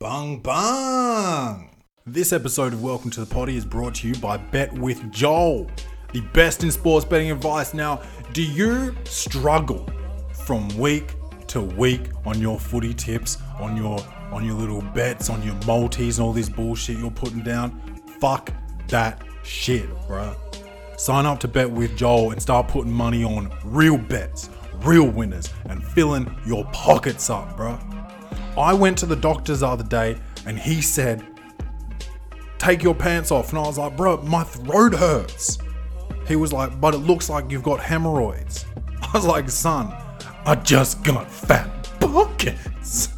Bung bung! This episode of Welcome to the Poddy is brought to you by Bet with Joel, the best in sports betting advice. Now, do you struggle from week to week on your footy tips, on your on your little bets, on your multis and all this bullshit you're putting down? Fuck that shit, bruh. Sign up to Bet with Joel and start putting money on real bets, real winners, and filling your pockets up, bruh. I went to the doctor's the other day and he said, Take your pants off. And I was like, Bro, my throat hurts. He was like, But it looks like you've got hemorrhoids. I was like, Son, I just got fat pockets.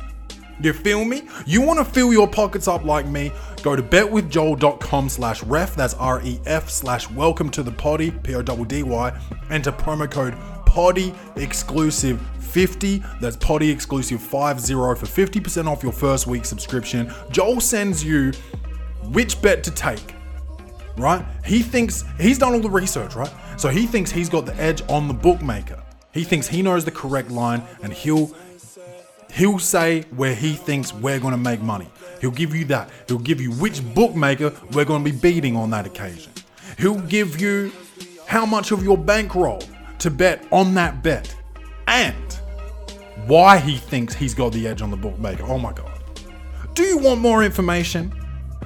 You feel me? You want to fill your pockets up like me? Go to betwithjoel.com slash ref, that's R-E-F slash welcome to the poddy, P-O-D-D-Y, enter promo code poddy exclusive 50, that's poddy exclusive 50 for 50% off your first week subscription. Joel sends you which bet to take, right? He thinks, he's done all the research, right? So he thinks he's got the edge on the bookmaker. He thinks he knows the correct line and he'll He'll say where he thinks we're going to make money. He'll give you that. He'll give you which bookmaker we're going to be beating on that occasion. He'll give you how much of your bankroll to bet on that bet and why he thinks he's got the edge on the bookmaker. Oh my God. Do you want more information?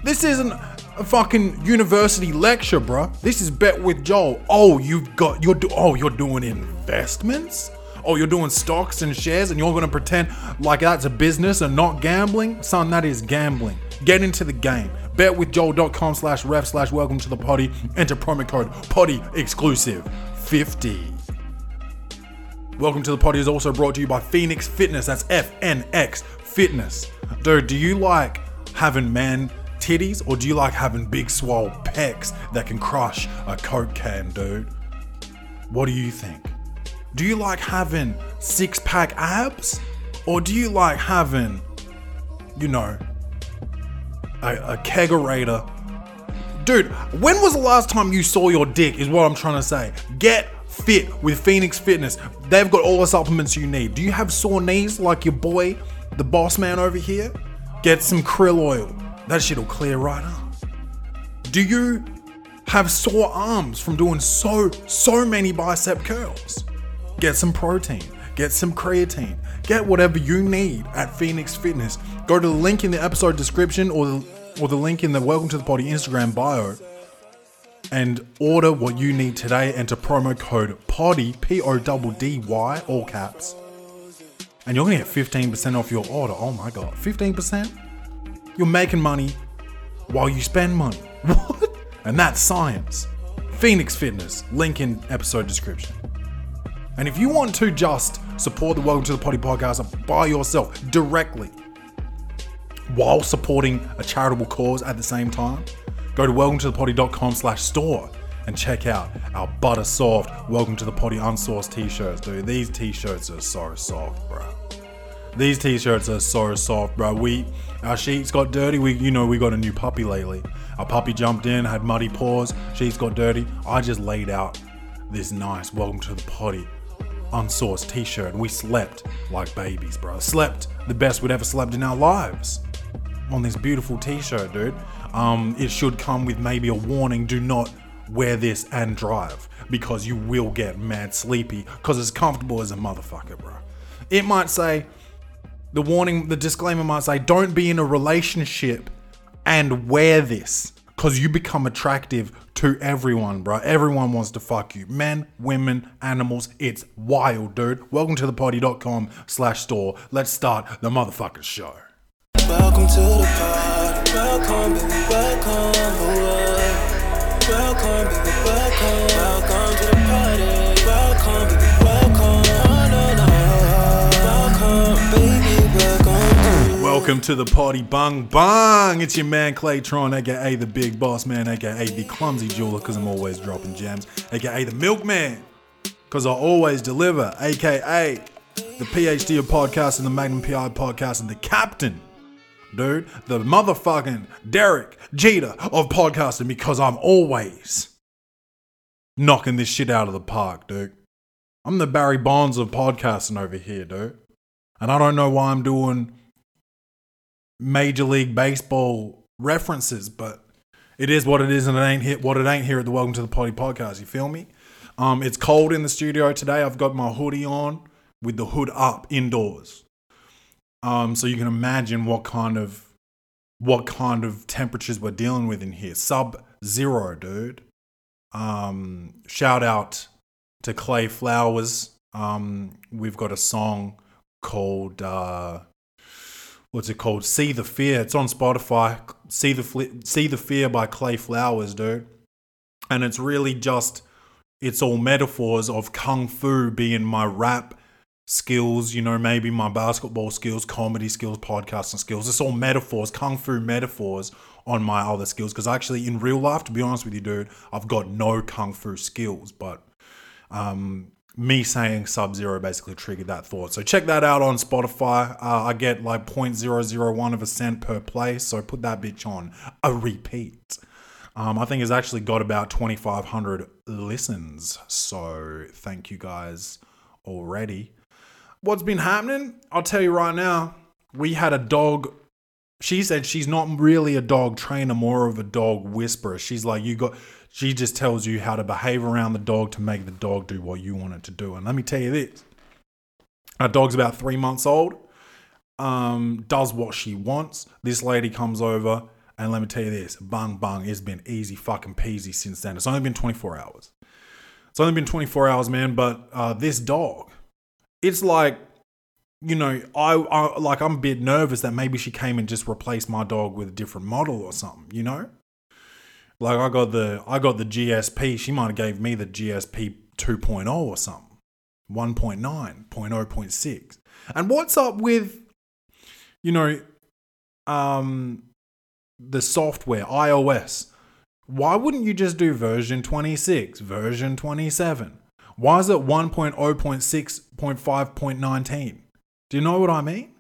This isn't a fucking university lecture, bruh. This is bet with Joel. Oh, you've got you're do- oh you're doing investments oh, you're doing stocks and shares and you're going to pretend like that's a business and not gambling? Son, that is gambling. Get into the game. Betwithjoel.com slash ref slash welcome to the poddy. Enter promo code poddy exclusive 50. Welcome to the poddy is also brought to you by Phoenix Fitness. That's FNX Fitness. Dude, do you like having man titties or do you like having big swole pecs that can crush a Coke can, dude? What do you think? Do you like having six pack abs? Or do you like having, you know, a, a kegerator? Dude, when was the last time you saw your dick? Is what I'm trying to say. Get fit with Phoenix Fitness. They've got all the supplements you need. Do you have sore knees like your boy, the boss man over here? Get some krill oil. That shit'll clear right up. Do you have sore arms from doing so, so many bicep curls? Get some protein, get some creatine, get whatever you need at Phoenix Fitness. Go to the link in the episode description or the, or the link in the Welcome to the Poddy Instagram bio and order what you need today. Enter promo code PODDY, P O D D Y, all caps. And you're gonna get 15% off your order. Oh my god, 15%? You're making money while you spend money. What? And that's science. Phoenix Fitness, link in episode description. And if you want to just support the Welcome to the Poddy podcast by yourself directly while supporting a charitable cause at the same time, go to welcometothe slash store and check out our butter soft Welcome to the Poddy unsourced t-shirts, dude. These t-shirts are so soft, bro. These t-shirts are so soft, bro. We our sheets got dirty. We you know we got a new puppy lately. Our puppy jumped in, had muddy paws. Sheets got dirty. I just laid out this nice Welcome to the Poddy unsourced t-shirt and we slept like babies, bro. Slept the best we'd ever slept in our lives on this beautiful t-shirt, dude. Um, it should come with maybe a warning: do not wear this and drive because you will get mad sleepy because it's comfortable as a motherfucker, bro. It might say the warning, the disclaimer might say, don't be in a relationship and wear this because you become attractive to everyone, bro. Everyone wants to fuck you. Men, women, animals. It's wild, dude. Welcome to the poddy.com slash store. Let's start the motherfucking show. Welcome to the party. Welcome, baby, welcome. Welcome, baby, welcome. Welcome to the party. Welcome, baby, welcome. Oh, no, no. Welcome, baby, welcome. Welcome to the party, bung bung. It's your man Claytron, aka the big boss man, aka the clumsy jeweler, because I'm always dropping gems, aka the milkman, because I always deliver, aka the PhD of podcasting, the Magnum PI podcast, and the captain, dude, the motherfucking Derek Jeter of podcasting, because I'm always knocking this shit out of the park, dude. I'm the Barry Bonds of podcasting over here, dude. And I don't know why I'm doing Major League Baseball references, but it is what it is, and it ain't hit what it ain't here at the Welcome to the Poddy podcast. You feel me? Um, it's cold in the studio today. I've got my hoodie on with the hood up indoors. Um, so you can imagine what kind of what kind of temperatures we're dealing with in here. Sub zero, dude. Um, shout out to Clay Flowers. Um, we've got a song called uh, what's it called? See the Fear. It's on Spotify. See the Fli- See the Fear by Clay Flowers, dude. And it's really just it's all metaphors of kung fu being my rap skills, you know, maybe my basketball skills, comedy skills, podcasting skills. It's all metaphors, kung fu metaphors on my other skills. Because actually, in real life, to be honest with you, dude, I've got no kung fu skills. But um, me saying Sub Zero basically triggered that thought. So check that out on Spotify. Uh, I get like 0.001 of a cent per play. So put that bitch on a repeat. Um, I think it's actually got about 2,500 listens. So thank you guys already. What's been happening? I'll tell you right now. We had a dog. She said she's not really a dog trainer, more of a dog whisperer. She's like, you got, she just tells you how to behave around the dog to make the dog do what you want it to do. And let me tell you this our dog's about three months old, um, does what she wants. This lady comes over and let me tell you this, bang bang, it's been easy fucking peasy since then. It's only been 24 hours. It's only been 24 hours, man. But uh, this dog, it's like, you know, I, I like I'm a bit nervous that maybe she came and just replaced my dog with a different model or something. You know, like I got the I got the GSP. She might have gave me the GSP 2.0 or something, 1.9, 0.0.6. And what's up with, you know, um, the software, iOS. Why wouldn't you just do version 26, version 27? Why is it 1.0.6.5.19? Do you know what I mean?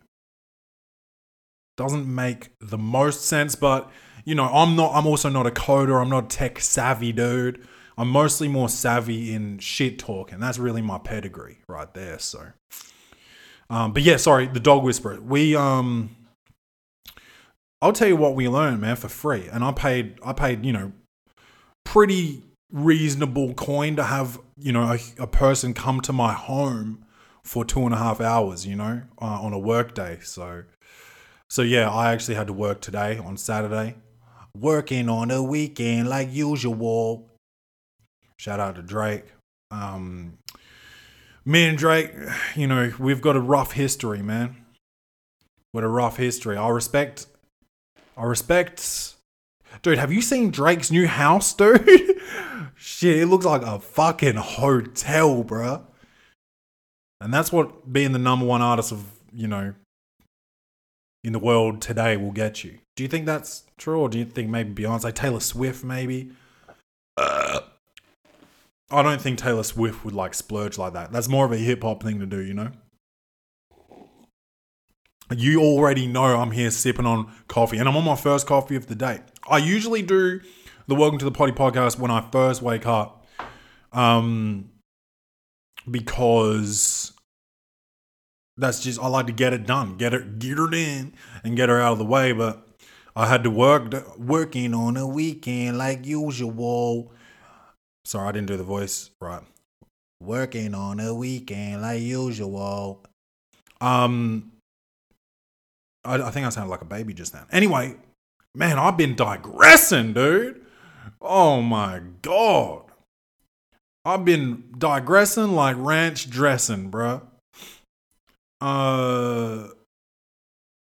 Doesn't make the most sense, but you know, I'm not I'm also not a coder, I'm not tech savvy dude. I'm mostly more savvy in shit talk, and that's really my pedigree right there. So um, but yeah, sorry, the dog whisperer. We um I'll tell you what we learned, man, for free. And I paid, I paid, you know, pretty reasonable coin to have, you know, a, a person come to my home for two and a half hours, you know, uh, on a work day. So, so yeah, I actually had to work today on Saturday, working on a weekend like usual. Shout out to Drake. Um, me and Drake, you know, we've got a rough history, man. With a rough history. I respect I respect. Dude, have you seen Drake's new house, dude? Shit, it looks like a fucking hotel, bruh. And that's what being the number one artist of, you know, in the world today will get you. Do you think that's true? Or do you think maybe Beyonce, Taylor Swift, maybe? Uh, I don't think Taylor Swift would like splurge like that. That's more of a hip hop thing to do, you know? You already know I'm here sipping on coffee, and I'm on my first coffee of the day. I usually do the Welcome to the Poddy podcast when I first wake up, um, because that's just I like to get it done, get it, get her in, and get her out of the way. But I had to work working on a weekend like usual. Sorry, I didn't do the voice right. Working on a weekend like usual. Um, I, I think I sounded like a baby just then. Anyway, man, I've been digressing, dude. Oh my god. I've been digressing like ranch dressing, bruh. Uh,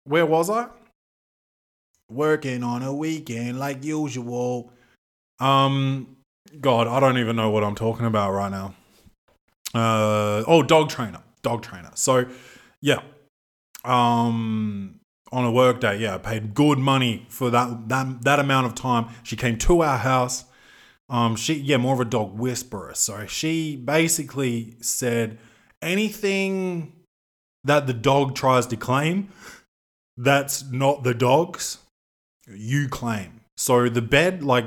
where was I? Working on a weekend like usual. Um, God, I don't even know what I'm talking about right now. Uh, oh, dog trainer, dog trainer. So, yeah. Um, on a work day, yeah, I paid good money for that that that amount of time. She came to our house. Um, she yeah, more of a dog whisperer. So she basically said anything that the dog tries to claim, that's not the dog's. You claim. So the bed, like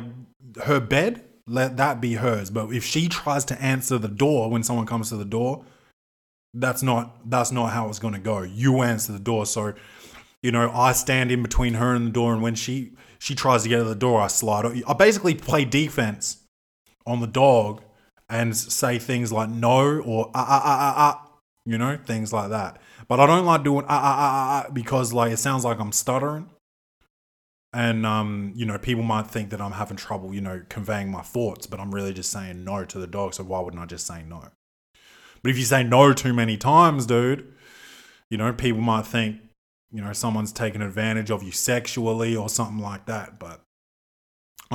her bed, let that be hers. But if she tries to answer the door when someone comes to the door, that's not that's not how it's gonna go. You answer the door. So you know, I stand in between her and the door, and when she she tries to get to the door, I slide. I basically play defense on the dog and say things like no or ah ah ah ah ah, you know, things like that. But I don't like doing ah ah ah ah ah because like it sounds like I'm stuttering. And um, you know, people might think that I'm having trouble, you know, conveying my thoughts, but I'm really just saying no to the dog. So why wouldn't I just say no? But if you say no too many times, dude, you know, people might think, you know, someone's taken advantage of you sexually or something like that. But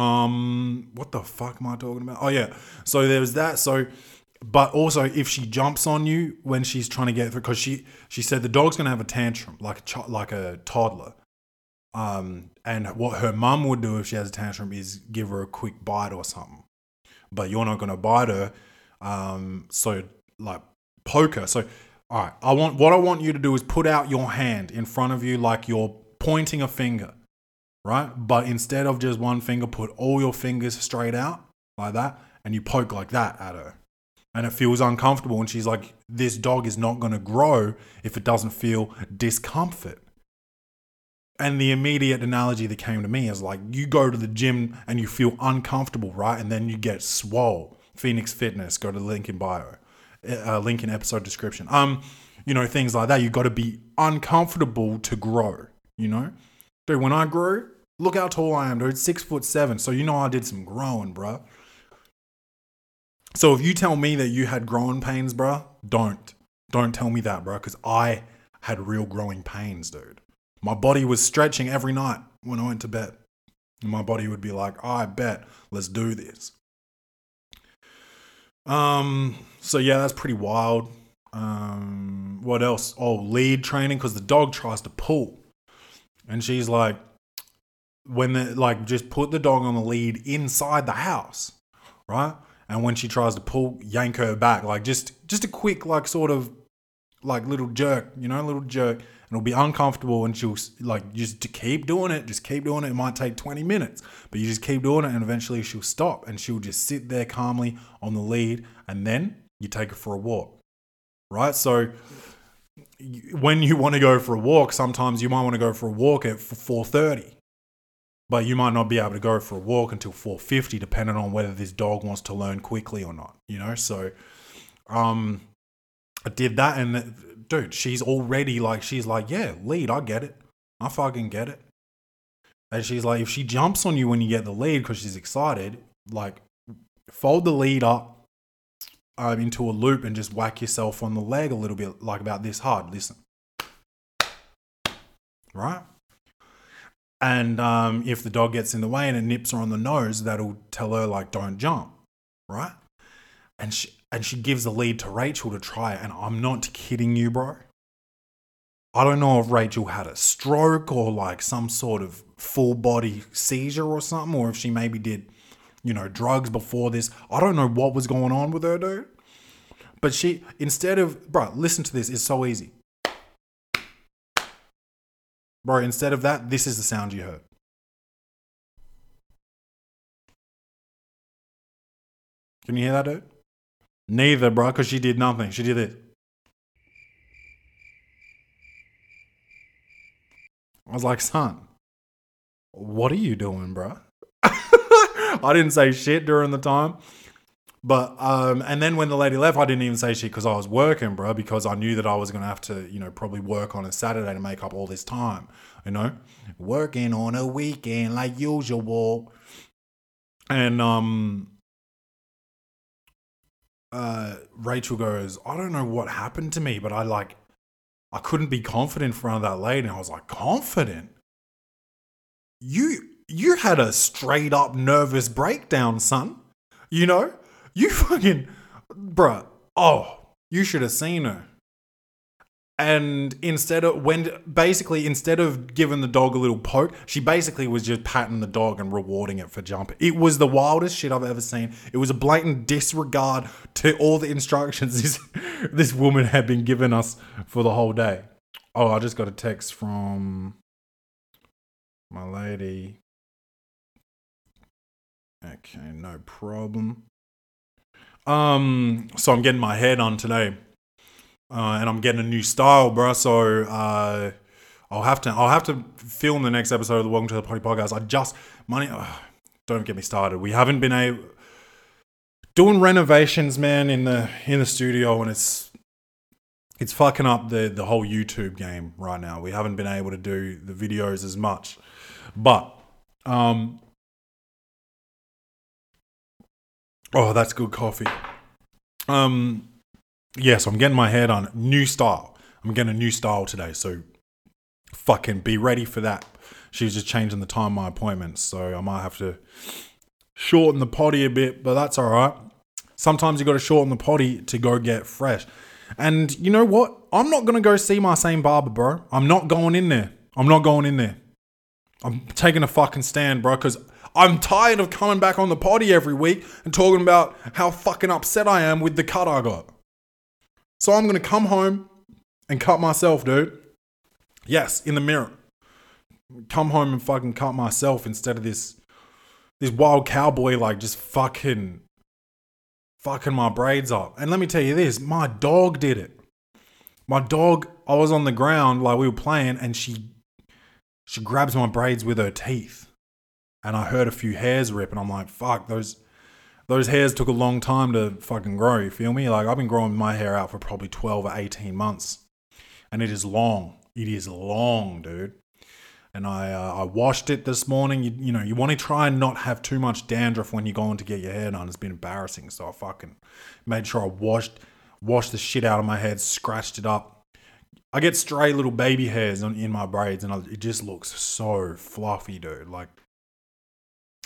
um, what the fuck am I talking about? Oh yeah, so there's that. So, but also if she jumps on you when she's trying to get through because she she said the dog's gonna have a tantrum like a ch- like a toddler. Um, and what her mum would do if she has a tantrum is give her a quick bite or something. But you're not gonna bite her. Um, so like poke her. So all right, I want what I want you to do is put out your hand in front of you like you're pointing a finger, right? But instead of just one finger, put all your fingers straight out like that, and you poke like that at her. And it feels uncomfortable, and she's like, "This dog is not going to grow if it doesn't feel discomfort." And the immediate analogy that came to me is like, you go to the gym and you feel uncomfortable, right? And then you get swole. Phoenix Fitness, go to the link in bio uh, link in episode description. Um, you know, things like that. You got to be uncomfortable to grow. You know, dude. When I grew, look how tall I am, dude. Six foot seven. So you know I did some growing, bro. So if you tell me that you had growing pains, bro, don't don't tell me that, bro, because I had real growing pains, dude. My body was stretching every night when I went to bed. And my body would be like, I bet, let's do this. Um, so yeah, that's pretty wild. Um, what else? Oh, lead training because the dog tries to pull, and she's like, when the like just put the dog on the lead inside the house, right? And when she tries to pull, yank her back, like just just a quick like sort of like little jerk, you know, little jerk, it'll be uncomfortable and she'll like just to keep doing it just keep doing it. It might take 20 minutes but you just keep doing it and eventually she'll stop and she'll just sit there calmly on the lead and then you take her for a walk right? So when you want to go for a walk sometimes you might want to go for a walk at 4.30 but you might not be able to go for a walk until 4.50 depending on whether this dog wants to learn quickly or not you know? So um i did that and dude, she's already like, she's like, yeah, lead, I get it. I fucking get it. And she's like, if she jumps on you when you get the lead because she's excited, like, fold the lead up um, into a loop and just whack yourself on the leg a little bit, like about this hard. Listen. Right? And um, if the dog gets in the way and it nips her on the nose, that'll tell her, like, don't jump. Right? And she, and she gives the lead to Rachel to try. And I'm not kidding you, bro. I don't know if Rachel had a stroke or like some sort of full body seizure or something, or if she maybe did, you know, drugs before this. I don't know what was going on with her, dude. But she, instead of, bro, listen to this, it's so easy. Bro, instead of that, this is the sound you heard. Can you hear that, dude? Neither, bro, because she did nothing. She did it. I was like, son, what are you doing, bro? I didn't say shit during the time. But um, and then when the lady left, I didn't even say shit because I was working, bro, because I knew that I was gonna have to, you know, probably work on a Saturday to make up all this time, you know, working on a weekend like usual. And um, uh, Rachel goes, I don't know what happened to me, but I like, I couldn't be confident in front of that lady. And I was like, confident? You, you had a straight up nervous breakdown, son. You know, you fucking, bruh. Oh, you should have seen her and instead of when basically instead of giving the dog a little poke she basically was just patting the dog and rewarding it for jumping. It was the wildest shit i've ever seen. It was a blatant disregard to all the instructions this this woman had been giving us for the whole day. Oh i just got a text from my lady. Okay no problem. Um so i'm getting my head on today uh, and I'm getting a new style, bro. So uh, I'll have to I'll have to film the next episode of the Welcome to the Poddy podcast. I just money. don't get me started. We haven't been able doing renovations, man, in the in the studio, and it's it's fucking up the the whole YouTube game right now. We haven't been able to do the videos as much, but um, oh, that's good coffee. Um, yeah, so I'm getting my hair done, new style. I'm getting a new style today, so fucking be ready for that. She's just changing the time my appointments, so I might have to shorten the poddy a bit, but that's all right. Sometimes you got to shorten the poddy to go get fresh. And you know what? I'm not to go see my same barber, bro. I'm not going in there. I'm not going in there. I'm taking a fucking stand, bro, because I'm tired of coming back on the poddy every week and talking about how fucking upset I am with the cut I got. So I'm going to come home and cut myself, dude. Yes, in the mirror. Come home and fucking cut myself instead of this this wild cowboy like just fucking fucking my braids up. And let me tell you this, my dog did it. My dog, I was on the ground like we were playing and she she grabs my braids with her teeth. And I heard a few hairs rip and I'm like, fuck, those those hairs took a long time to fucking grow, you feel me? Like I've been growing my hair out for probably 12 or 18 months. And it is long. It is long, dude and I uh, I washed it this morning. You, you know, you want to try and not have too much dandruff when you're going to get your hair done. It's been embarrassing, so I fucking made sure I washed washed the shit out of my head, scratched it up. I get stray little baby hairs on, in my braids, and I, it just looks so fluffy, dude. Like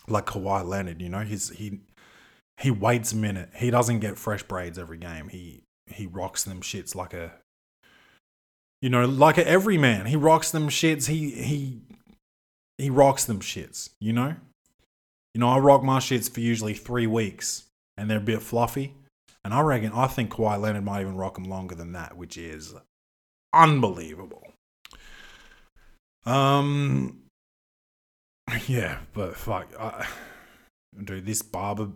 like Kawhi Leonard, you know, he's he he waits a minute. He doesn't get fresh braids every game. He he rocks them shits like a you know, like a everyman. He rocks them shits. He he he rocks them shits, you know? You know, I rock my shits for usually three weeks and they're a bit fluffy. And I reckon I think Kawhi Leonard might even rock them longer than that, which is unbelievable. Um yeah, but fuck I, dude, this barber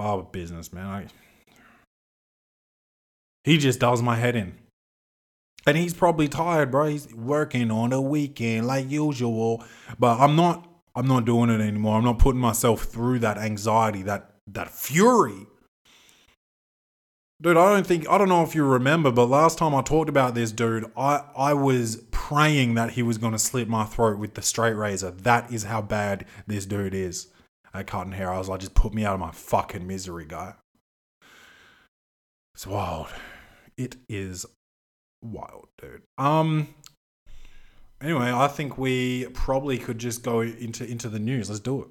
barber business, man. I he just does my head in. And he's probably tired, bro. He's working on the weekend like usual. But I'm not I'm not doing it anymore. I'm not putting myself through that anxiety, that that fury. Dude, I don't think I don't know if you remember, but last time I talked about this dude, I I was praying that he was going to slit my throat with the straight razor. That is how bad this dude is at cutting hair. I was like, just put me out of my fucking misery, guy. It's wild. It is wild, dude. Um. Anyway, I think we probably could just go into into the news. Let's do it.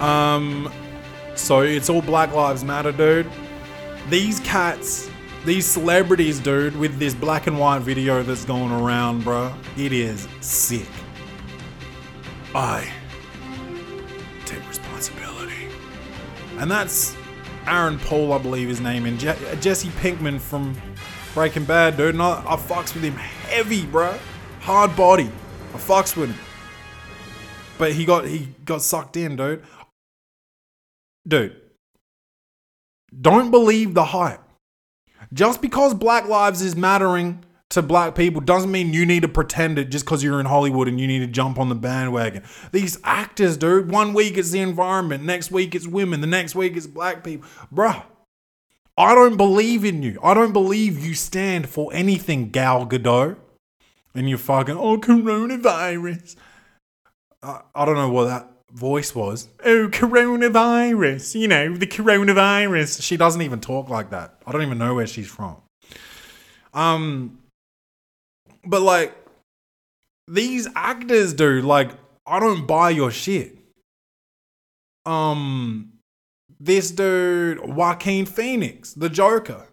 Um. So it's all Black Lives Matter, dude. These cats, these celebrities, dude, with this black and white video that's going around, bro. It is sick. I take responsibility. And that's Aaron Paul, I believe his name, and Je- Jesse Pinkman from Breaking Bad, dude. And I, I fucks with him heavy, bro. Hard body. I fucks with him. But he got he got sucked in, dude. Dude, don't believe the hype. Just because Black Lives is mattering to black people doesn't mean you need to pretend it just because you're in Hollywood and you need to jump on the bandwagon. These actors, dude, one week it's the environment, next week it's women, the next week it's black people. Bruh, I don't believe in you. I don't believe you stand for anything, Gal Gadot. And you're fucking, oh, coronavirus. I, I don't know what that voice was. Oh, coronavirus. You know, the coronavirus. She doesn't even talk like that. I don't even know where she's from. Um, but like these actors, dude, like I don't buy your shit. Um, this dude, Joaquin Phoenix, the Joker,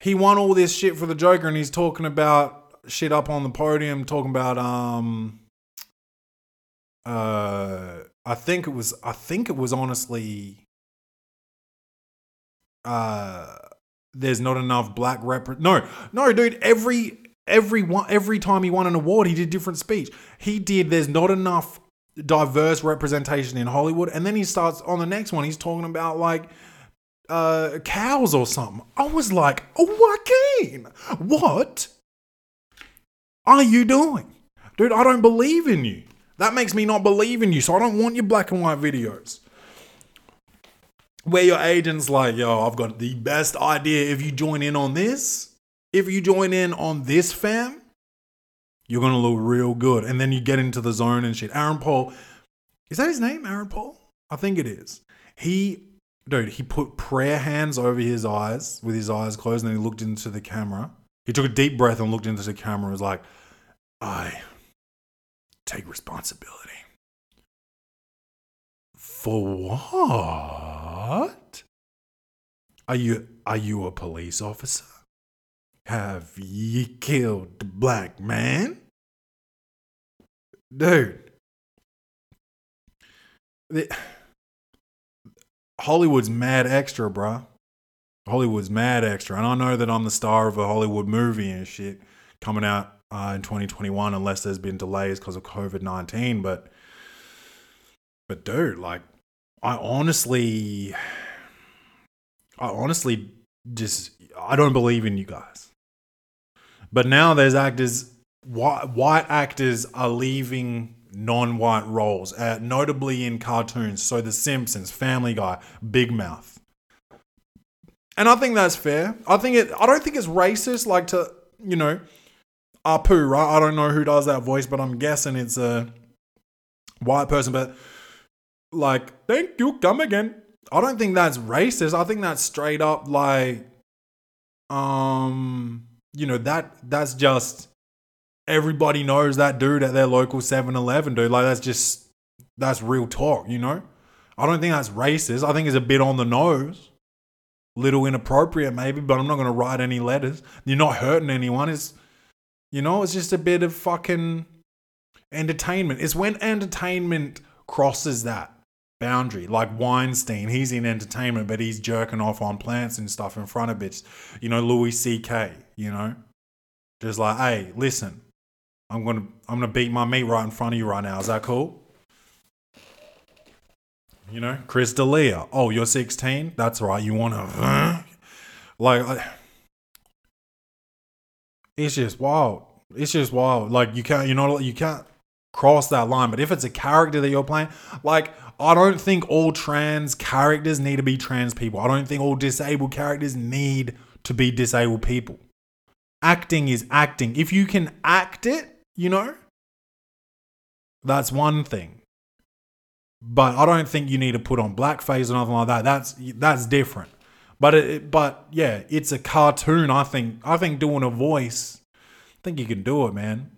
he won all this shit for the Joker, and he's talking about shit up on the podium, talking about um, uh, I think it was, I think it was honestly, uh, there's not enough black rep. No, no, dude, every every one every time he won an award, he did different speech. He did. There's not enough diverse representation in Hollywood, and then he starts on the next one. He's talking about like uh, cows or something. I was like, Joaquin, what are you doing? Dude, I don't believe in you. That makes me not believe in you, so I don't want your black and white videos. Where your agent's like, yo, I've got the best idea. If you join in on this, if you join in on this, fam, you're gonna look real good. And then you get into the zone and shit. Aaron Paul, is that his name? Aaron Paul? I think it is. He, dude, he put prayer hands over his eyes with his eyes closed, and then he looked into the camera. He took a deep breath and looked into the camera. and was like, I take responsibility. For what? Are you are you a police officer? Have ye killed the black man? Dude. The, Hollywood's mad extra, bruh. Hollywood's mad extra. And I know that I'm the star of a Hollywood movie and shit coming out uh, in 2021, unless there's been delays because of COVID 19. But, but dude, like, I honestly, I honestly just, I don't believe in you guys. But now there's actors, white, white actors are leaving non-white roles, uh, notably in cartoons. So The Simpsons, Family Guy, Big Mouth. And I think that's fair. I think it. I don't think it's racist, like to you know, Apu, right? I don't know who does that voice, but I'm guessing it's a white person. But like, thank you, come again. I don't think that's racist. I think that's straight up like, um, you know that that's just everybody knows that dude at their local 7-Eleven, dude. Like that's just that's real talk, you know? I don't think that's racist. I think it's a bit on the nose. Little inappropriate maybe, but I'm not going to write any letters. You're not hurting anyone. It's you know, it's just a bit of fucking entertainment. It's when entertainment crosses that boundary. Like Weinstein, he's in entertainment, but he's jerking off on plants and stuff in front of bitches. You know, Louis C.K., you know? Just like, hey, listen, I'm gonna I'm gonna beat my meat right in front of you right now. Is that cool? You know, Chris D'Elia. Oh, you're 16. That's right. You wanna like? It's just wild. It's just wild. Like you can't, you know, you can't cross that line. But if it's a character that you're playing, like I don't think all trans characters need to be trans people. I don't think all disabled characters need to be disabled people. Acting is acting. If you can act it, you know? That's one thing. But I don't think you need to put on blackface or nothing like that. That's that's different. But it, but yeah, it's a cartoon. I think I think doing a voice, I think you can do it, man.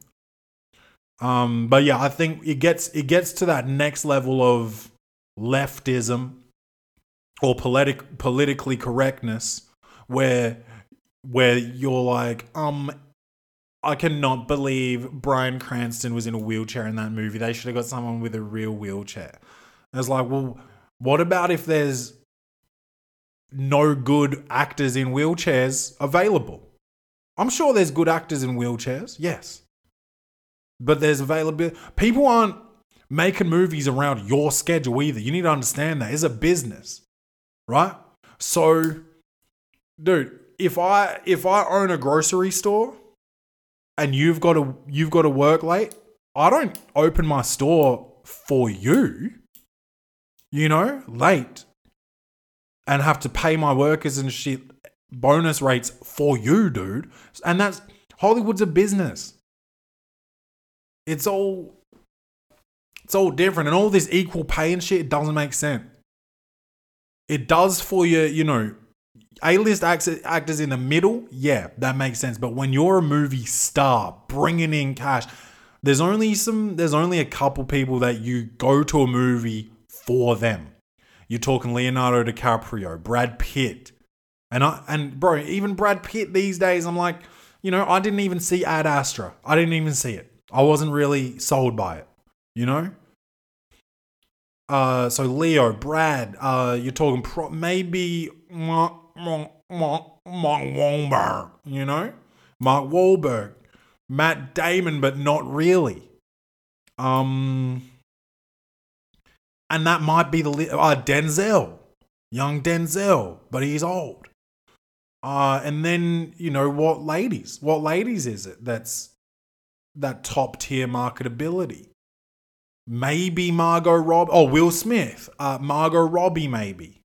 Um, but yeah, I think it gets it gets to that next level of leftism or politic politically correctness where where you're like, um, I cannot believe Bryan Cranston was in a wheelchair in that movie. They should have got someone with a real wheelchair. I was like, well, what about if there's no good actors in wheelchairs available? I'm sure there's good actors in wheelchairs, yes. But there's availability. People aren't making movies around your schedule either. You need to understand that. It's a business, right? So, dude, if I if I own a grocery store and you've got to you've got to work late, I don't open my store for you. You know, late and have to pay my workers and shit bonus rates for you, dude. And that's Hollywood's a business. It's all it's all different and all this equal pay and shit doesn't make sense. It does for you, you know, a-list actors in the middle, yeah, that makes sense. But when you're a movie star bringing in cash, there's only some. There's only a couple people that you go to a movie for them. You're talking Leonardo DiCaprio, Brad Pitt, and I and bro, even Brad Pitt these days, I'm like, you know, I didn't even see Ad Astra. I didn't even see it. I wasn't really sold by it. You know. Uh, so Leo, Brad, uh, you're talking pro- maybe. Mark Wahlberg, you know? Mark Wahlberg. Matt Damon, but not really. Um, and that might be the uh, Denzel. young Denzel, but he's old. Uh, and then you know what ladies? What ladies is it that's that top tier marketability? Maybe Margot Rob. Oh, Will Smith. Uh, Margot Robbie, maybe.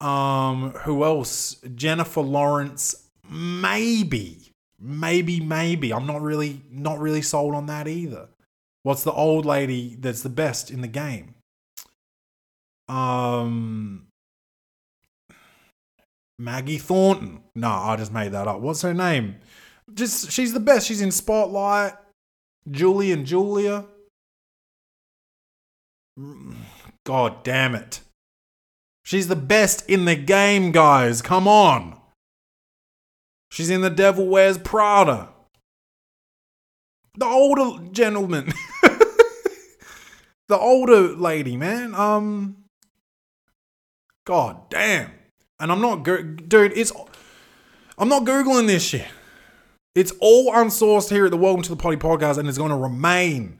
Um, who else? Jennifer Lawrence, maybe, maybe, maybe. I'm not really, not really sold on that either. What's the old lady that's the best in the game? Um, Maggie Thornton. No, I just made that up. What's her name? Just she's the best. She's in Spotlight. Julie and Julia. God damn it. She's the best in the game, guys. Come on. She's in The Devil Wears Prada. The older gentleman. the older lady, man. Um God damn. And I'm not dude, it's I'm not googling this shit. It's all unsourced here at the Welcome to the Poddy podcast and it's going to remain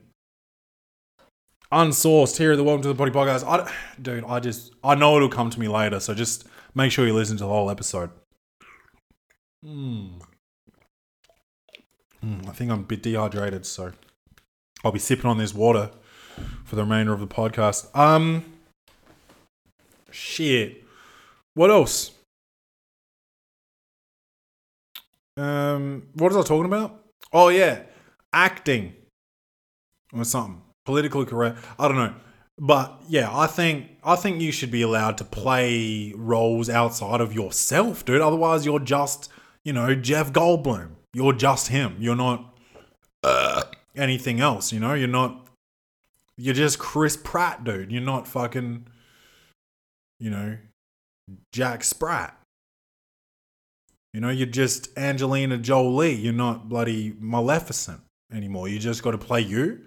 unsourced here at the Welcome to the Poddy podcast. I, dude, I just I know it'll come to me later, so just make sure you listen to the whole episode. Mm. Mm, I think I'm a bit dehydrated, so I'll be sipping on this water for the remainder of the podcast. Um, shit. What else? Um, what was I talking about? Oh yeah, acting or something politically correct. I don't know, but yeah, I think I think you should be allowed to play roles outside of yourself, dude. Otherwise, you're just you know Jeff Goldblum. You're just him. You're not uh, anything else. You know, you're not. You're just Chris Pratt, dude. You're not fucking. You know, Jack Sprat. You know, you're just Angelina Jolie. You're not bloody Maleficent anymore. You just got to play you.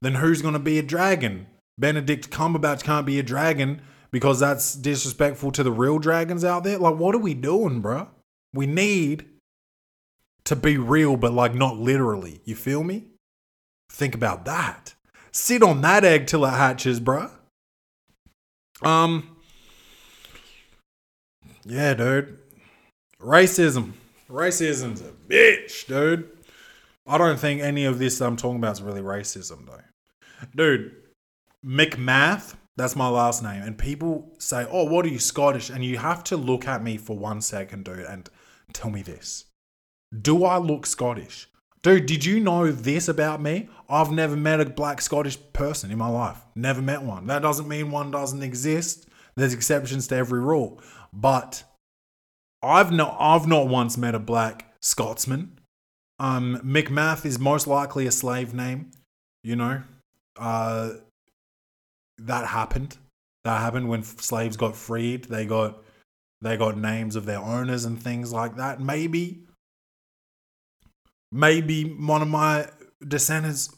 Then who's going to be a dragon? Benedict Cumberbatch can't be a dragon because that's disrespectful to the real dragons out there. Like, what are we doing, bruh? We need to be real, but like not literally. You feel me? Think about that. Sit on that egg till it hatches, bruh. Um, yeah, dude. Racism. Racism's a bitch, dude. I don't think any of this I'm talking about is really racism, though. Dude, McMath, that's my last name. And people say, oh, what are you, Scottish? And you have to look at me for one second, dude, and tell me this. Do I look Scottish? Dude, did you know this about me? I've never met a black Scottish person in my life. Never met one. That doesn't mean one doesn't exist. There's exceptions to every rule. But I've not I've not once met a black Scotsman. Um, McMath is most likely a slave name. You know, uh, that happened. That happened when slaves got freed. They got they got names of their owners and things like that. Maybe, maybe one of my descendants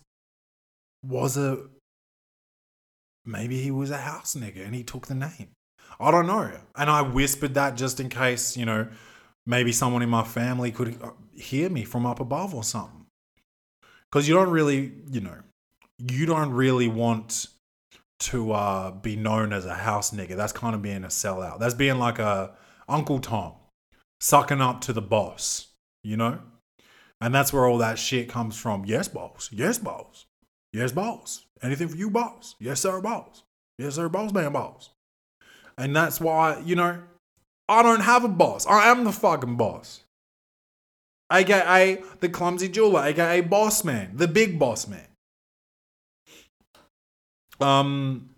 was a maybe he was a house nigger and he took the name. I don't know. And I whispered that just in case, you know, maybe someone in my family could hear me from up above or something. Because you don't really, you know, you don't really want to uh, be known as a house nigga. That's kind of being a sellout. That's being like a Uncle Tom, sucking up to the boss, you know? And that's where all that shit comes from. Yes, boss. Yes, boss. Yes, boss. Anything for you, boss. Yes, sir, boss. Yes, sir, boss man, boss. And that's why, you know, I don't have a boss. I am the fucking boss. AKA the clumsy jeweler, AKA boss man, the big boss man. Um,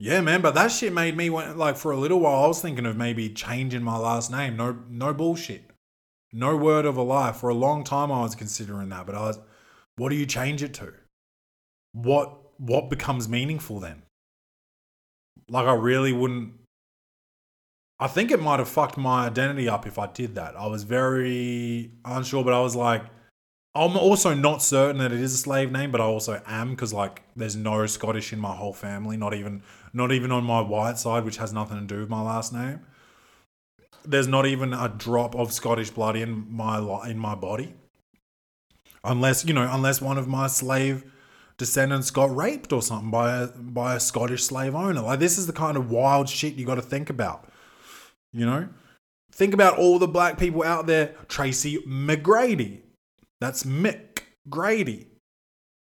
yeah, man, but that shit made me want, like for a little while. I was thinking of maybe changing my last name. No, no bullshit. No word of a lie. For a long time, I was considering that, but I was, what do you change it to? What what becomes meaningful then? Like I really wouldn't. I think it might have fucked my identity up if I did that. I was very unsure, but I was like, I'm also not certain that it is a slave name, but I also am because like there's no Scottish in my whole family, not even not even on my white side, which has nothing to do with my last name. There's not even a drop of Scottish blood in my in my body, unless you know, unless one of my slave descendants got raped or something by a by a Scottish slave owner. Like this is the kind of wild shit you got to think about. You know, think about all the black people out there. Tracy McGrady, that's Mick Grady.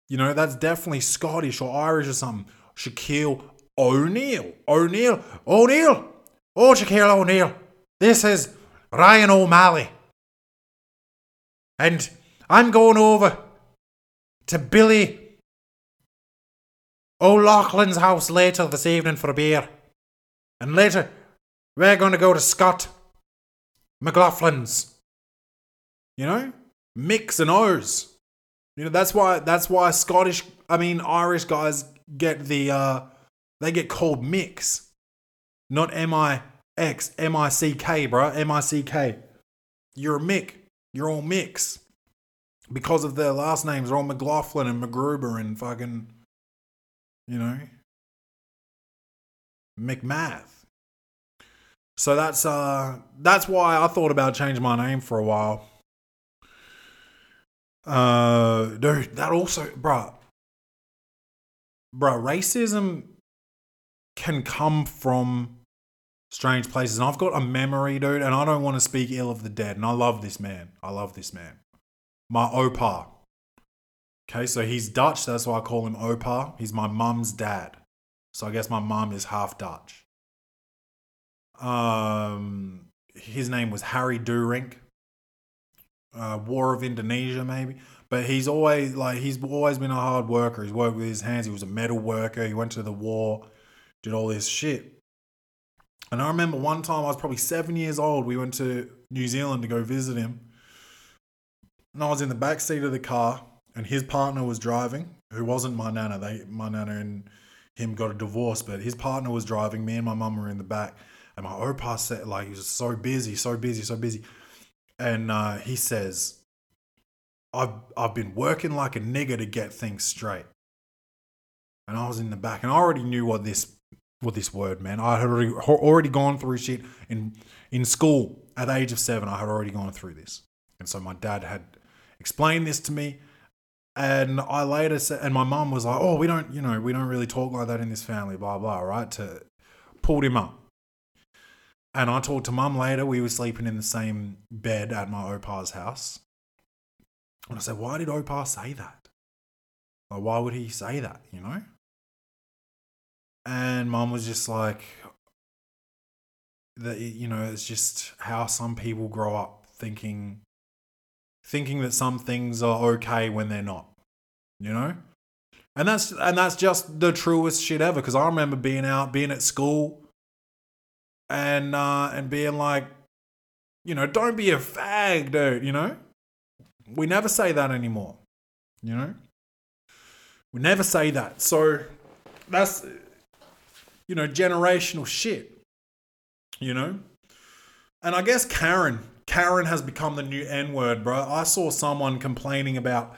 You know, that's definitely Scottish or Irish or something. Shaquille O'Neal, O'Neal, O'Neal, oh Shaquille O'Neal. This is Ryan O'Malley, and I'm going over to Billy O'Loughlin's house later this evening for a beer. And later, we're going to go to Scott McLaughlin's. You know? Mix and O's. You know, that's why that's why Scottish I mean Irish guys get the uh they get called mix. Not M I X, M I C K, bro. M I C K. You're a Mick. You're all mix because of their last names They're all McLaughlin and McGruber and fucking, you know, McMath. So that's uh that's why I thought about changing my name for a while. Uh, dude, that also, bruh, bruh, racism can come from strange places. And I've got a memory, dude, and I don't want to speak ill of the dead. And I love this man. I love this man my opa. Okay, so he's Dutch, that's why I call him opa. He's my mum's dad. So I guess my mum is half Dutch. Um, his name was Harry Durink. Uh, War of Indonesia, maybe. But he's always like he's always been a hard worker. He's worked with his hands. He was a metal worker. He went to the war, did all this shit. And I remember one time I was probably seven years old. We went to New Zealand to go visit him and I was in the back seat of the car, and his partner was driving, who wasn't my nana. They, my nana and him got a divorce, but his partner was driving. Me and my mum were in the back, and my opa said, like, he was so busy, so busy, so busy, and uh, he says, "I've I've been working like a nigger to get things straight." And I was in the back, and I already knew what this what this word meant. I had already already gone through shit in in school at the age of seven. I had already gone through this, and so my dad had explained this to me. And I later said, and my mum was like, oh, we don't, you know, we don't really talk like that in this family, blah, blah, right? To pulled him up. And I talked to mum later. We were sleeping in the same bed at my opa's house. And I said, why did opa say that? Like, why would he say that, you know? And mum was just like, that, you know, it's just how some people grow up thinking thinking that some things are okay when they're not. You know? And that's and that's just the truest shit ever. Because I remember being out, being at school, and uh, and being like, you know, don't be a fag, dude. You know, we never say that anymore. You know, we never say that. So that's you know generational shit. You know, and I guess Karen Karen has become the new N word, bro. I saw someone complaining about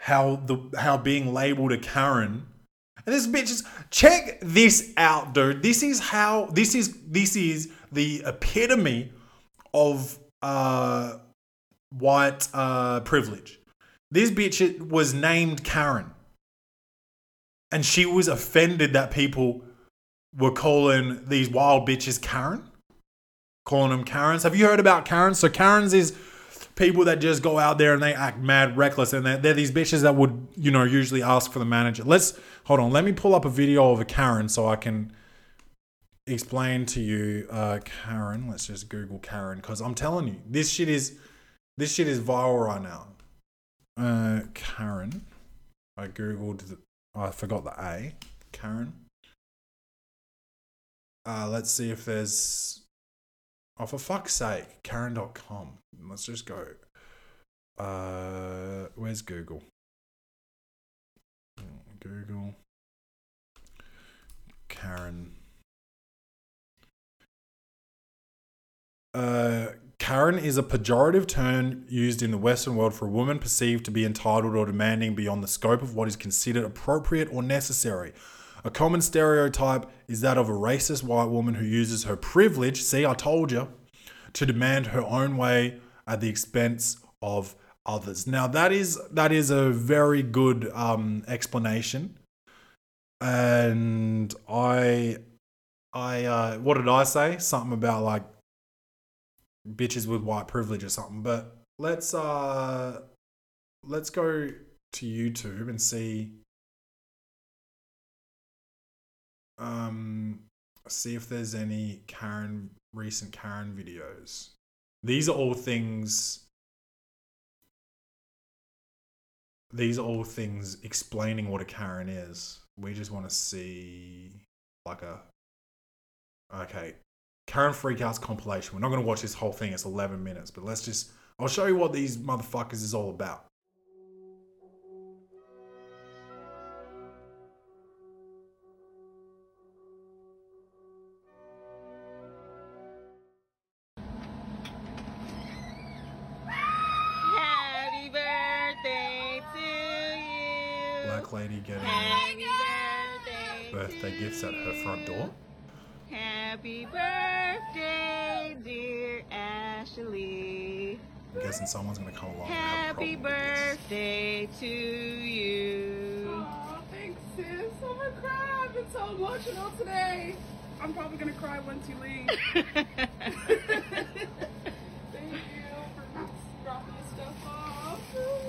how the how being labeled a Karen. And this bitch is check this out, dude. This is how this is this is the epitome of uh white uh privilege. This bitch was named Karen. And she was offended that people were calling these wild bitches Karen calling them Karens. Have you heard about Karens? So Karens is people that just go out there and they act mad reckless and they're, they're, these bitches that would you know usually ask for the manager. Let's hold on let me pull up a video of a karen so i can explain to you uh karen. Let's just google karen because i'm telling you this shit is this shit is viral right now. Uh karen. I googled the, i forgot the a. Karen. Uh let's see if there's Oh, for fuck's sake, Karen.com. Let's just go. Uh, where's Google? Google. Karen. Uh, Karen is a pejorative term used in the Western world for a woman perceived to be entitled or demanding beyond the scope of what is considered appropriate or necessary. A common stereotype is that of a racist white woman who uses her privilege, see, I told you, to demand her own way at the expense of others. Now that is that is a very good um, explanation, and I I uh, what did I say? Something about like bitches with white privilege or something. But let's uh let's go to YouTube and see um see if there's any Karen recent Karen videos. These are all things these are all things explaining what a Karen is. We just want to see like a okay Karen Freakouts compilation. We're not going to watch this whole thing. It's 11 minutes, but let's just I'll show you what these motherfuckers is all about. I'm someone's going to come along Happy and have a problem with this. birthday to you. Aw, thanks, sis. I'm gonna cry. I've been so emotional today. I'm probably gonna cry once you leave. Thank you for dropping this stuff off.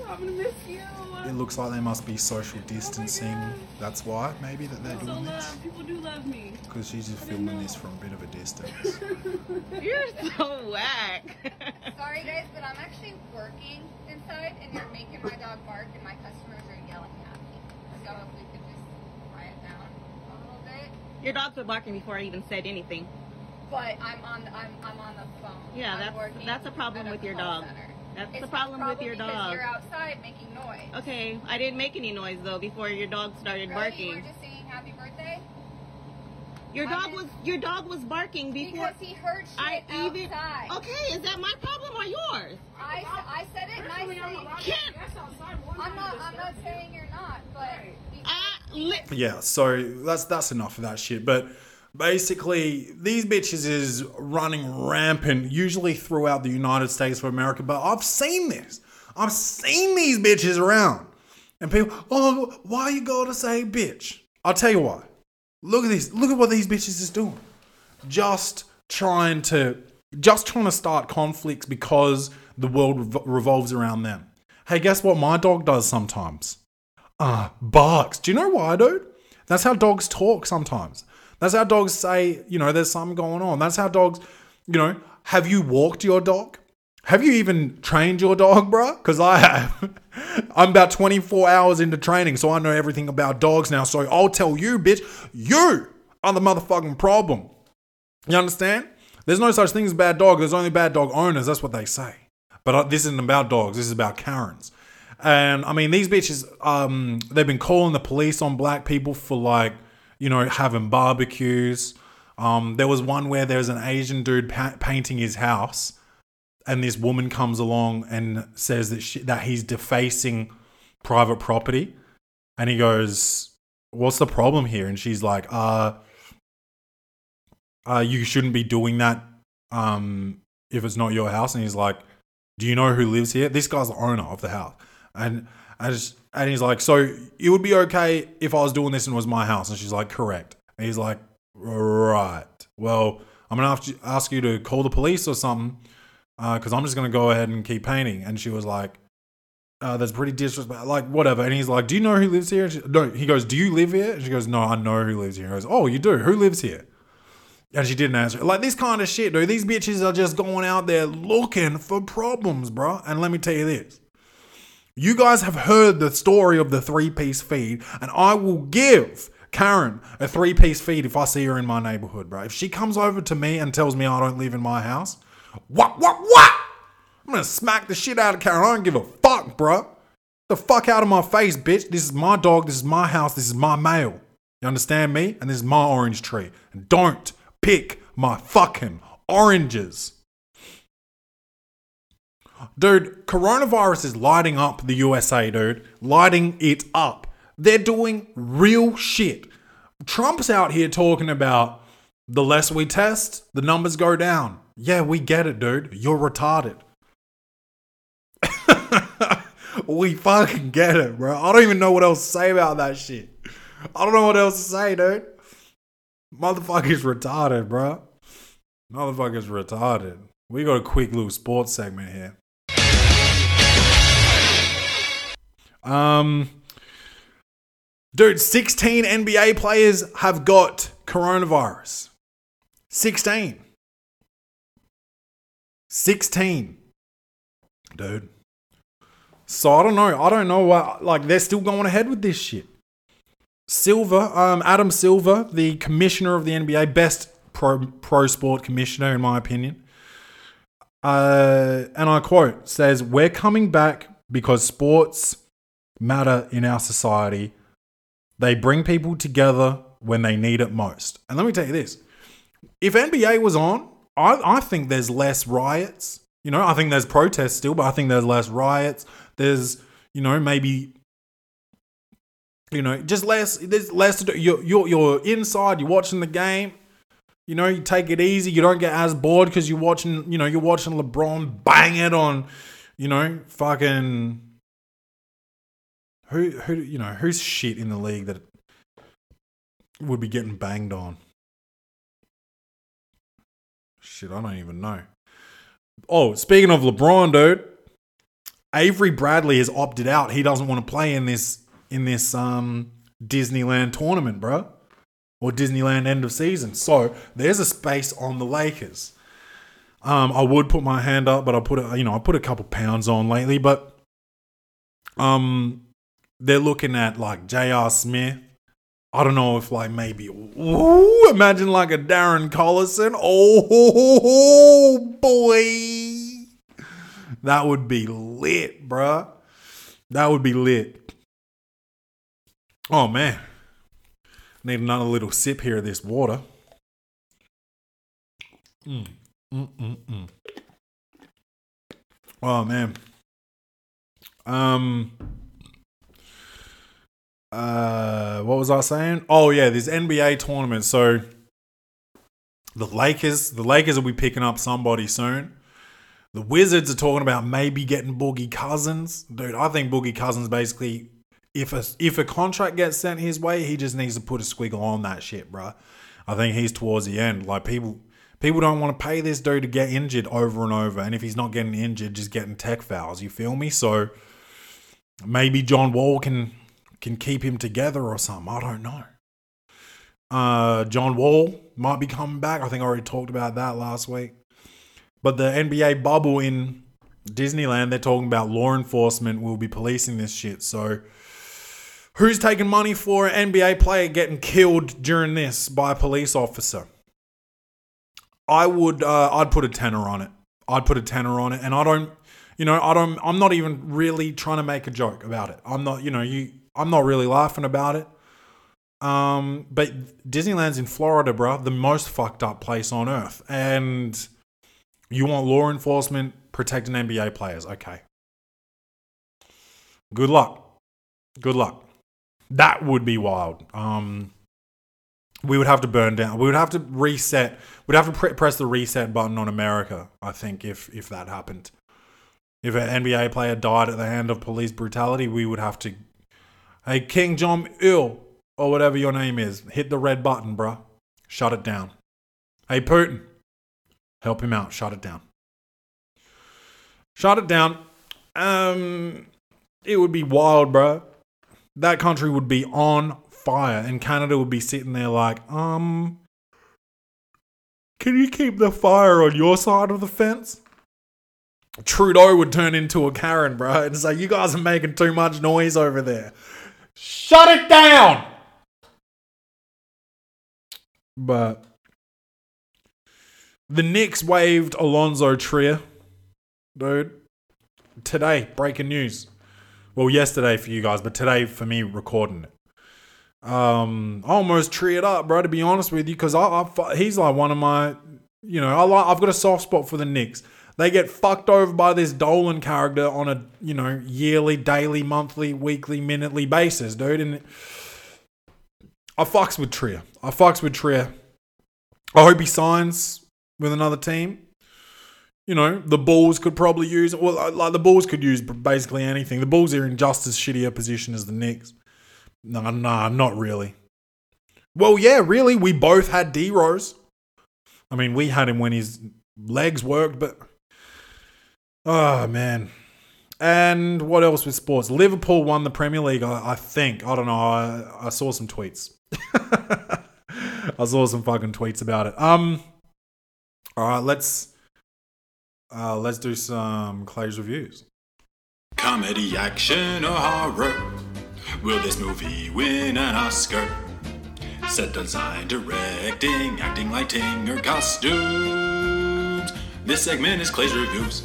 I'm gonna miss you. It looks like they must be social oh distancing. God. That's why, maybe, that they're so doing this. People do love me. Because she's just filming this from a bit of a distance. You're so whack. Sorry guys, but I'm actually working inside and you're making my dog bark and my customers are yelling at me. So if we could just quiet down a little bit. Your dogs were barking before I even said anything. But I'm on the, I'm, I'm on the phone. Yeah, I'm that's that's a problem with your dog. center. That's It's the a problem with your dog. You're outside making noise. Okay, I didn't make any noise though before your dog started Really? You barking. were just singing happy birthday? Your dog didn't- was your dog was barking before Because he heard shit I even outside. Okay, is that my problem or yours? I, I said it Personally, I'm nicely. allowed to Can't- guess outside one I'm not, I'm not saying you're not, but ah, I yeah, so that's that's enough of that shit. But basically, these bitches is running rampant, usually throughout the United States of America. But I've seen this. I've seen these bitches around. And people, oh, why you gotta say bitch? I'll tell you why. Look at this. Look at what these bitches is doing. Just trying to, just trying to start conflicts because the world rev- revolves around them. Hey, guess what my dog does sometimes? uh, barks. Do you know why, dude? That's how dogs talk sometimes. That's how dogs say, you know, there's something going on. That's how dogs, you know, have you walked your dog? Have you even trained your dog, bruh? Because I have. I'm about 24 hours into training, so I know everything about dogs now. So I'll tell you, bitch, you are the motherfucking problem. You understand? There's no such thing as bad dog. There's only bad dog owners. That's what they say. But uh, this isn't about dogs. This is about Karens. And I mean, these bitches, um, they've been calling the police on black people for like, you know, having barbecues. Um, there was one where there was an Asian dude pa- painting his house, and this woman comes along and says that she, that he's defacing private property, and he goes, "What's the problem here?" And she's like, "Uh, uh, you shouldn't be doing that, um, if it's not your house." And he's like, "Do you know who lives here?" This guy's the owner of the house, and and, just, and he's like, "So it would be okay if I was doing this and it was my house?" And she's like, "Correct." And he's like, "Right. Well, I'm gonna have to ask you to call the police or something." Because I'm just gonna go ahead and keep painting. And she was like, uh, "That's pretty disrespectful." Like whatever. And he's like, "Do you know who lives here?" She, no. He goes, "Do you live here?" And she goes, "No, I know who lives here." He goes, "Oh, you do. Who lives here?" And she didn't answer. Like this kind of shit, dude. These bitches are just going out there looking for problems, bro. And let me tell you this. You guys have heard the story of the three piece feed, and I will give Karen a three piece feed if I see her in my neighborhood, bro. If she comes over to me and tells me I don't live in my house, what, what, what? I'm gonna smack the shit out of Karen. I don't give a fuck, bro. The fuck out of my face, bitch. This is my dog. This is my house. This is my mail. You understand me? And this is my orange tree. And don't pick my fucking oranges. Dude, coronavirus is lighting up the USA, dude. Lighting it up. They're doing real shit. Trump's out here talking about the less we test, the numbers go down. Yeah, we get it, dude. You're retarded. we fucking get it, bro. I don't even know what else to say about that shit. I don't know what else to say, dude. Motherfucker's retarded, bro. Motherfucker's retarded. We got a quick little sports segment here. Um, dude, 16 NBA players have got coronavirus. 16. 16. Dude. So I don't know. I don't know why. like they're still going ahead with this shit. Silver, um, Adam Silver, the commissioner of the NBA, best pro pro sport commissioner in my opinion. Uh, and I quote says, "We're coming back because sports matter in our society. They bring people together when they need it most." And let me tell you this: if NBA was on, I, I think there's less riots. You know, I think there's protests still, but I think there's less riots. There's, you know, maybe, you know, just less. There's less to do. You're you're, you're inside. You're watching the game. You know, you take it easy. You don't get as bored because you're watching. You know, you're watching LeBron bang it on. You know, fucking. Who who you know who's shit in the league that would be getting banged on? Shit, I don't even know. Oh, speaking of LeBron, dude, Avery Bradley has opted out. He doesn't want to play in this in this um Disneyland tournament, bro, or Disneyland end of season. So there's a space on the Lakers. Um, I would put my hand up, but I put a, you know I put a couple pounds on lately, but um, they're looking at like J.R. Smith. I don't know if like maybe ooh, imagine like a Darren Collison. Oh boy. That would be lit, bruh. That would be lit. Oh man. Need another little sip here of this water. Mm. Mm, mm, mm. Oh man. Um uh, what was I saying? Oh yeah, this NBA tournament. So the Lakers, the Lakers will be picking up somebody soon. The Wizards are talking about maybe getting Boogie Cousins. Dude, I think Boogie Cousins basically, if a if a contract gets sent his way, he just needs to put a squiggle on that shit, bruh. I think he's towards the end. Like people, people don't want to pay this dude to get injured over and over, and if he's not getting injured, just getting tech fouls. You feel me? So maybe John Wall can can keep him together or something. I don't know. Uh, John Wall might be coming back. I think I already talked about that last week. But the NBA bubble in Disneyland, they're talking about law enforcement will be policing this shit. So, who's taking money for an NBA player getting killed during this by a police officer? I would, uh, I'd put a tenner on it. I'd put a tenner on it, and I don't, you know, I don't. I'm not even really trying to make a joke about it. I'm not, you know, you. I'm not really laughing about it. Um, but Disneyland's in Florida, bro, the most fucked up place on earth, and you want law enforcement protecting NBA players. Okay. Good luck. Good luck. That would be wild. Um, we would have to burn down. We would have to reset. We'd have to pre- press the reset button on America. I think if if that happened, if an NBA player died at the hand of police brutality, we would have to. Hey, King Jong Il or whatever your name is, hit the red button, bruh. Shut it down. Hey, Putin, help him out. Shut it down. Shut it down. Um, it would be wild, bro. That country would be on fire, and Canada would be sitting there like, um, can you keep the fire on your side of the fence? Trudeau would turn into a Karen, bro, and say, "You guys are making too much noise over there. Shut it down." But the Knicks waived Allonzo Trier, dude. Today, breaking news. Well, yesterday for you guys, but today for me recording it. Um, I almost treed up, bro. To be honest with you, because I, I, he's like one of my, you know, I like, I've got a soft spot for the Knicks. They get fucked over by this Dolan character on a, you know, yearly, daily, monthly, weekly, minutely basis, dude. And I fucks with Trier. I fucks with Trier. I hope he signs with another team. you know, the Bulls could probably use well, uh, like the Bulls could use basically anything. The Bulls are in just as shitty a position as the Knicks. No, nah, not really. Well, yeah, really, we both had D Rose. I mean, we had him when his legs worked, but oh man. And what else with sports? Liverpool won the Premier League, I, I think. I don't know. I, I saw some tweets. I saw some fucking tweets about it. Um, all right, let's uh, let's do some Clay's reviews. Comedy, action, or horror? Will this movie win an Oscar? Set design, directing, acting, lighting, or costumes? This segment is Clay's reviews.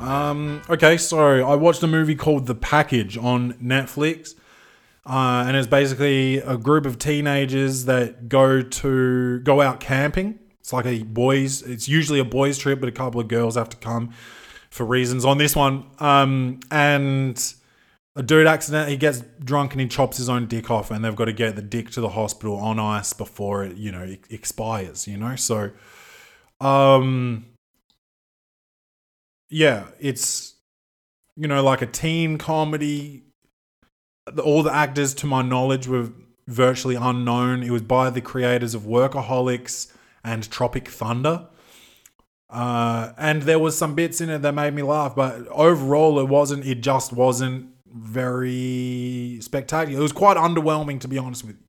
Um, okay, so I watched a movie called The Package on Netflix. Uh, and it's basically a group of teenagers that go to go out camping. It's like a boys. It's usually a boys trip, but a couple of girls have to come for reasons. On this one, um, and a dude accidentally he gets drunk and he chops his own dick off, and they've got to get the dick to the hospital on ice before it, you know, it expires. You know, so, um, yeah, it's you know like a teen comedy all the actors, to my knowledge, were virtually unknown. It was by the creators of Workaholics and Tropic Thunder. Uh, and there was some bits in it that made me laugh, but overall, it wasn't. It just wasn't very spectacular. It was quite underwhelming, to be honest with you.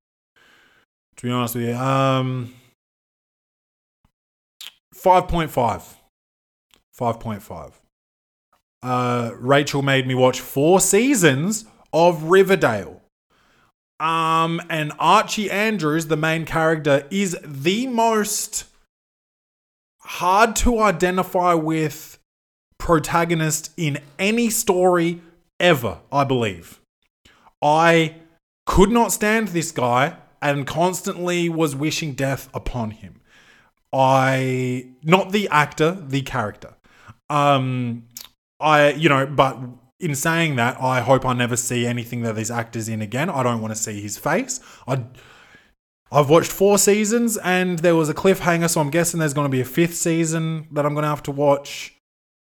To be honest with you, um, five point five. Five point five. Uh, Rachel made me watch four seasons of Riverdale. Um, and Archie Andrews, the main character, is the most hard to identify with protagonist in any story ever, I believe. I could not stand this guy and constantly was wishing death upon him. I not the actor, the character. Um I you know, but in saying that, I hope I never see anything that this actor's in again. I don't want to see his face. I I've watched four seasons and there was a cliffhanger, so I'm guessing there's going to be a fifth season that I'm going to have to watch.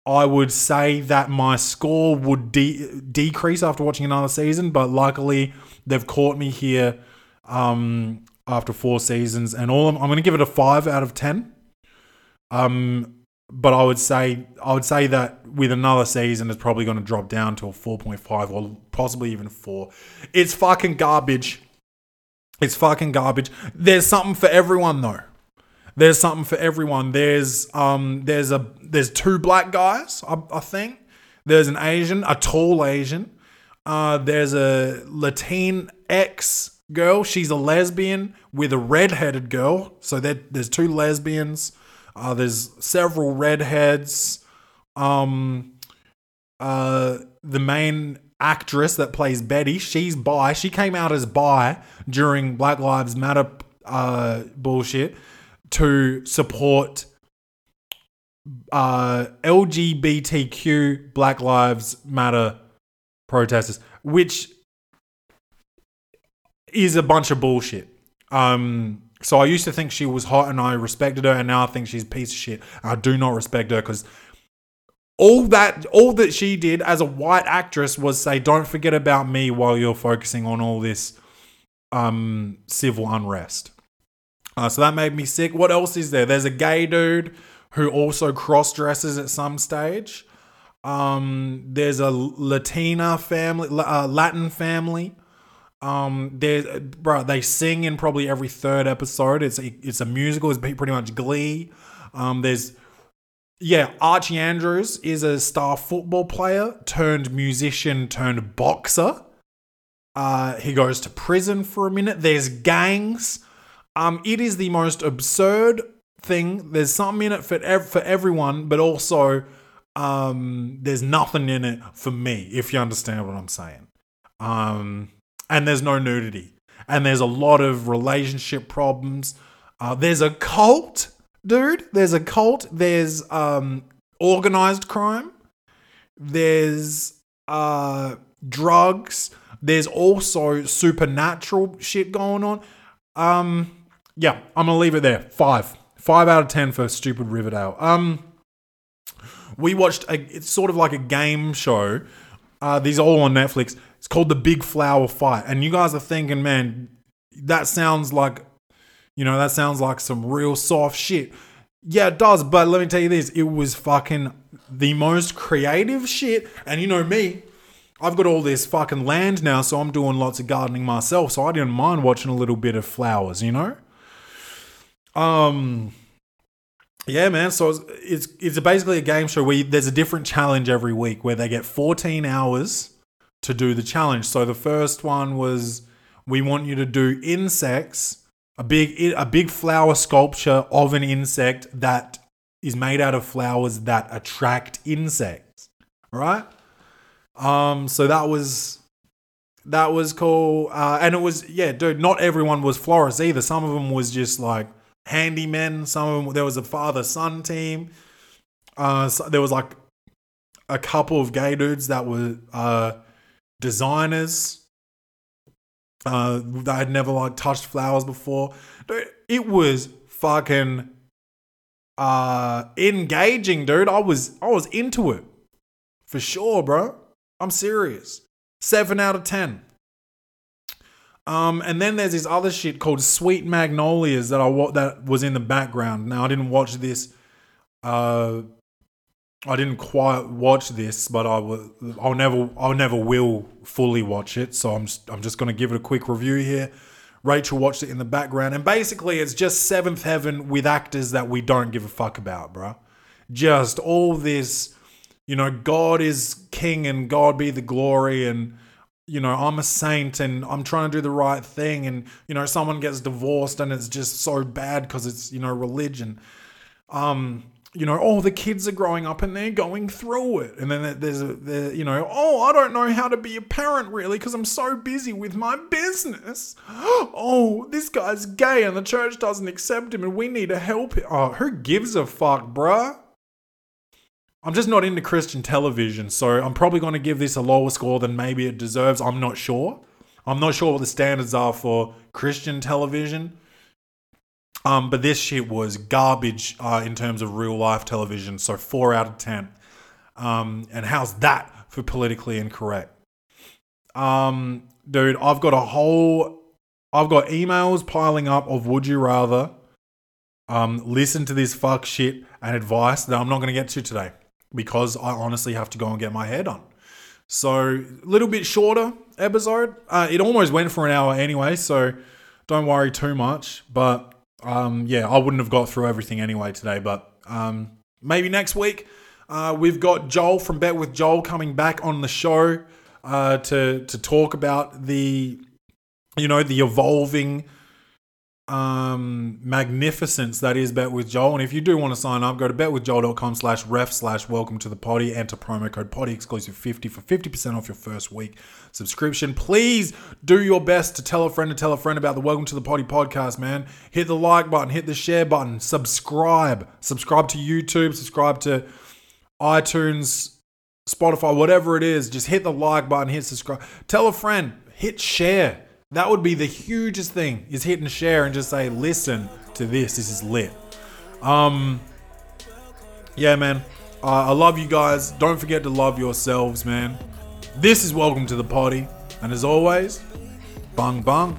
I would say that my score would de- decrease after watching another season, but luckily they've caught me here um, after four seasons, and all I'm, I'm going to give it a five out of ten. Um, but I would say I would say that with another season, it's probably going to drop down to a four point five or possibly even four. It's fucking garbage. It's fucking garbage. There's something for everyone though. There's something for everyone. There's um there's a there's two black guys, I, I think. There's an Asian, a tall Asian. Uh there's a Latin ex girl. She's a lesbian with a red-headed girl. So there, there's two lesbians. Uh there's several redheads. Um uh the main actress that plays Betty, she's bi. She came out as bi during Black Lives Matter uh, bullshit to support uh, LGBTQ Black Lives Matter protesters, which is a bunch of bullshit. Um, so I used to think she was hot and I respected her, and now I think she's a piece of shit. I do not respect her because all that all that she did as a white actress was say don't forget about me while you're focusing on all this um civil unrest. Uh, so that made me sick. What else is there? There's a gay dude who also cross dresses at some stage. Um there's a latina family uh, latin family um there's bro they sing in probably every third episode it's a, it's a musical it's pretty much glee um there's yeah, Archie Andrews is a star football player turned musician turned boxer. Uh, he goes to prison for a minute. There's gangs. Um, it is the most absurd thing. There's something in it for ev- for everyone, but also um, there's nothing in it for me. If you understand what I'm saying. Um, and there's no nudity, and there's a lot of relationship problems. Uh, there's a cult dude. There's a cult. There's um organized crime. There's uh drugs. There's also supernatural shit going on. Um yeah, I'm gonna leave it there. Five. Five out of ten for stupid Riverdale. Um we watched a, it's sort of like a game show. Uh, these are all on Netflix. It's called The Big Flower Fight. And you guys are thinking, man, that sounds like, you know, that sounds like some real soft shit. Yeah, it does. But let me tell you this it was fucking the most creative shit. And you know me, I've got all this fucking land now, so I'm doing lots of gardening myself. So I didn't mind watching a little bit of flowers, you know? Um, yeah, man. So it's it's, it's basically a game show where you, there's a different challenge every week where they get 14 hours to do the challenge. So the first one was we want you to do insects, a big a big flower sculpture of an insect that is made out of flowers that attract insects, right? Um, so that was that was cool, uh, and it was yeah, dude. Not everyone was florists either. Some of them was just like handymen. Some of them there was a father son team. Uh, so there was like a couple of gay dudes that were uh, designers. Uh, that had never like touched flowers before. Dude, it was fucking uh engaging, dude. I was I was into it for sure, bro. I'm serious. Seven out of ten. Um, and then there's this other shit called Sweet Magnolias that I wa- that was in the background. Now I didn't watch this. Uh, I didn't quite watch this, but I will. I'll never. I'll never will fully watch it. So I'm. I'm just gonna give it a quick review here. Rachel watched it in the background, and basically it's just Seventh Heaven with actors that we don't give a fuck about, bro. Just all this, you know, God is king and God be the glory, and you know, I'm a saint and I'm trying to do the right thing, and you know, someone gets divorced and it's just so bad because it's you know religion. Um, you know, oh, the kids are growing up and they're going through it, and then there's a, there, you know, oh, I don't know how to be a parent really because I'm so busy with my business. Oh, this guy's gay and the church doesn't accept him, and we need to help him. Oh, who gives a fuck, bruh? I'm just not into Christian television, so I'm probably going to give this a lower score than maybe it deserves. I'm not sure. I'm not sure what the standards are for Christian television. Um, but this shit was garbage uh, in terms of real life television, so four out of ten. Um, and how's that for politically incorrect? Um, dude, I've got a whole, I've got emails piling up of would you rather. Um, listen to this fuck shit and advice that I'm not going to get to today because I honestly have to go and get my hair done. So, a little bit shorter episode. Uh, it almost went for an hour anyway, so don't worry too much. But um, yeah, I wouldn't have got through everything anyway today. But um, maybe next week. Uh, we've got Joel from Bet with Joel coming back on the show uh, to to talk about the you know the evolving um magnificence that is bet with joel. And if you do want to sign up go to betwithjoel.com slash ref slash welcome to the poddy enter promo code poddy exclusive 50 for 50% off your first week subscription. Please do your best to tell a friend to tell a friend about the welcome to the poddy podcast man. Hit the like button hit the share button subscribe. Subscribe to youtube subscribe to itunes spotify whatever it is. Just hit the like button hit subscribe tell a friend hit share that would be the hugest thing is hit and share and just say, listen to this. This is lit. Um, yeah, man. Uh, I love you guys. Don't forget to love yourselves, man. This is welcome to the poddy, and as always, bung bung.